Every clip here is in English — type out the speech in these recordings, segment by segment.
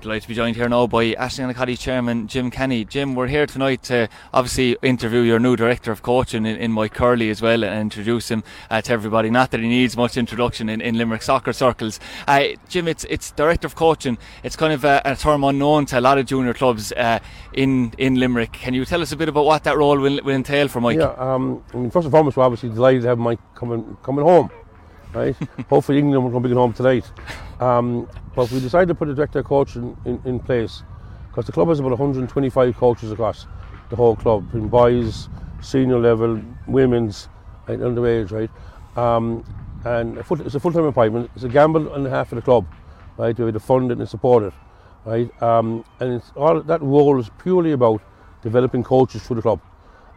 Delighted to be joined here now by Aisling Annacotty Chairman Jim Kenny. Jim, we're here tonight to obviously interview your new Director of Coaching in, in Mike Curley as well and introduce him uh, to everybody. Not that he needs much introduction in, in Limerick soccer circles. Uh, Jim, it's it's Director of Coaching. It's kind of a, a term unknown to a lot of junior clubs uh, in, in Limerick. Can you tell us a bit about what that role will, will entail for Mike? Yeah, um, I mean, first and foremost, we're obviously delighted to have Mike coming, coming home. Right? Hopefully England will be home tonight. Um, but we decided to put a director coach coaching in, in place because the club has about 125 coaches across the whole club, in boys, senior level, women's, and underage, right? Um, and it's a full-time appointment. It's a gamble on behalf of the club, right? To to fund it and support it, right? Um, and all that role is purely about developing coaches for the club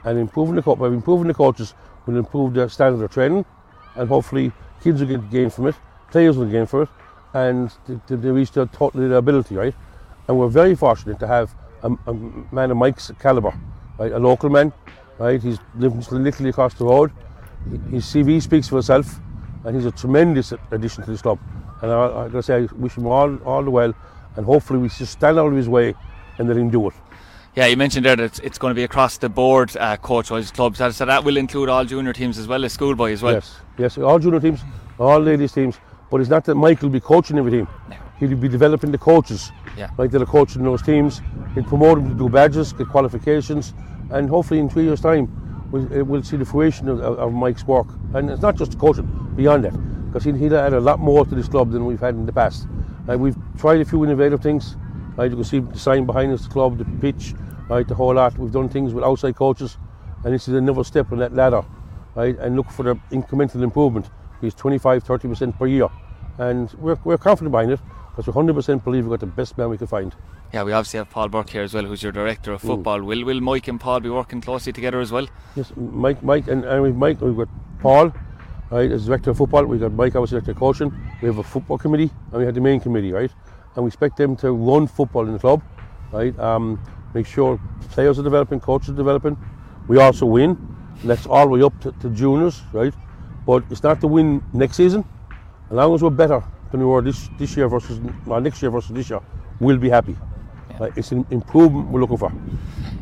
and improving the club. By improving the coaches, will improve their standard of training, and hopefully kids will get gain from it, players will gain from it, and they, they reach their total their ability, right? And we're very fortunate to have a, a man of Mike's calibre, right? A local man, right? He's living literally across the road. His CV speaks for itself, and he's a tremendous addition to this club. And I, I gotta say, I wish him all, all the well, and hopefully we just stand out of his way and let him do it. Yeah, you mentioned there that it's, it's going to be across the board uh, coach-wise clubs, so that will include all junior teams as well as schoolboy as well. Yes, yes, all junior teams, all ladies teams. But it's not that Mike will be coaching every team. No. He'll be developing the coaches, Yeah. like that are coaching those teams. He'll promote them to do badges, get qualifications, and hopefully in three years' time, we'll, we'll see the fruition of, of, of Mike's work. And it's not just coaching, beyond that, because he'll, he'll add a lot more to this club than we've had in the past. Uh, we've tried a few innovative things. Right, you can see the sign behind us, the club, the pitch, right, the whole lot. We've done things with outside coaches, and this is another step on that ladder, right? And look for the incremental improvement. He's 25, 30 percent per year, and we're, we're confident behind it because we 100 percent believe we've got the best man we can find. Yeah, we obviously have Paul Burke here as well, who's your director of mm. football. Will will Mike and Paul be working closely together as well? Yes, Mike, Mike, and, and we've Mike, we've got Paul, right, as director of football. We've got Mike, obviously director of coaching. We have a football committee, and we have the main committee, right? And we expect them to run football in the club, right? Um, make sure players are developing, coaches are developing. We also win, and that's all the way up to, to juniors, right? But it's not to win next season. As long as we're better than we were this, this year versus well, next year versus this year, we'll be happy. Right? It's an improvement we're looking for.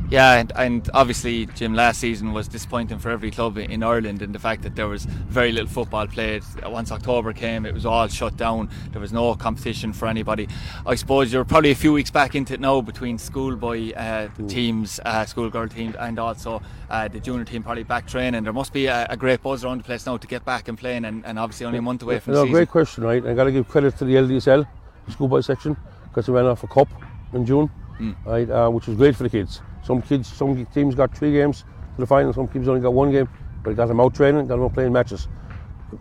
Yeah, and, and obviously, Jim, last season was disappointing for every club in Ireland in the fact that there was very little football played. Once October came, it was all shut down. There was no competition for anybody. I suppose you're probably a few weeks back into it now between schoolboy uh, teams, uh, schoolgirl teams, and also uh, the junior team probably back training. There must be a, a, great buzz around the place now to get back and playing, and, and obviously only a month away from no, the season. Great question, right? I got to give credit to the LDSL, the schoolboy section, because they ran off a cup in June, Mm. right? Uh, which was great for the kids. Some kids, some teams got three games to the final. Some teams only got one game, but they got them out training, got them out playing matches.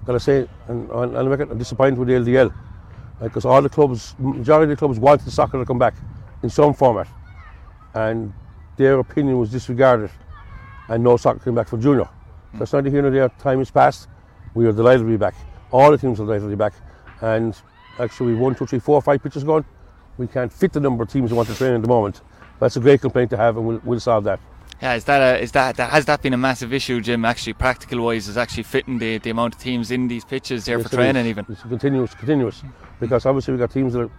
Got to say, and on, record, I'm disappointed with the LDL because all the clubs, majority of the clubs, wanted soccer to come back in some format, and their opinion was disregarded, and no soccer came back for junior. That's neither here nor there. Time has passed. We are delighted to be back. All the teams are delighted to be back, and actually, one, two, three, four, five pitches gone. We can't fit the number of teams who want to train at the moment. That's a great complaint to have, and we'll, we'll solve that. Yeah, is that a, is that, that has that been a massive issue, Jim? Actually, practical wise, is actually fitting the, the amount of teams in these pitches there Yes, for training, even. It's continuous, continuous, because obviously we've got teams that are,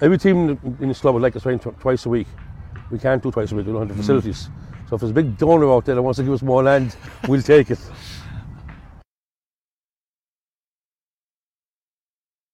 every team in this club would like to train tw- twice a week. We can't do twice a week. We don't have the facilities. So if there's a big donor out there that wants to give us more land, we'll take it.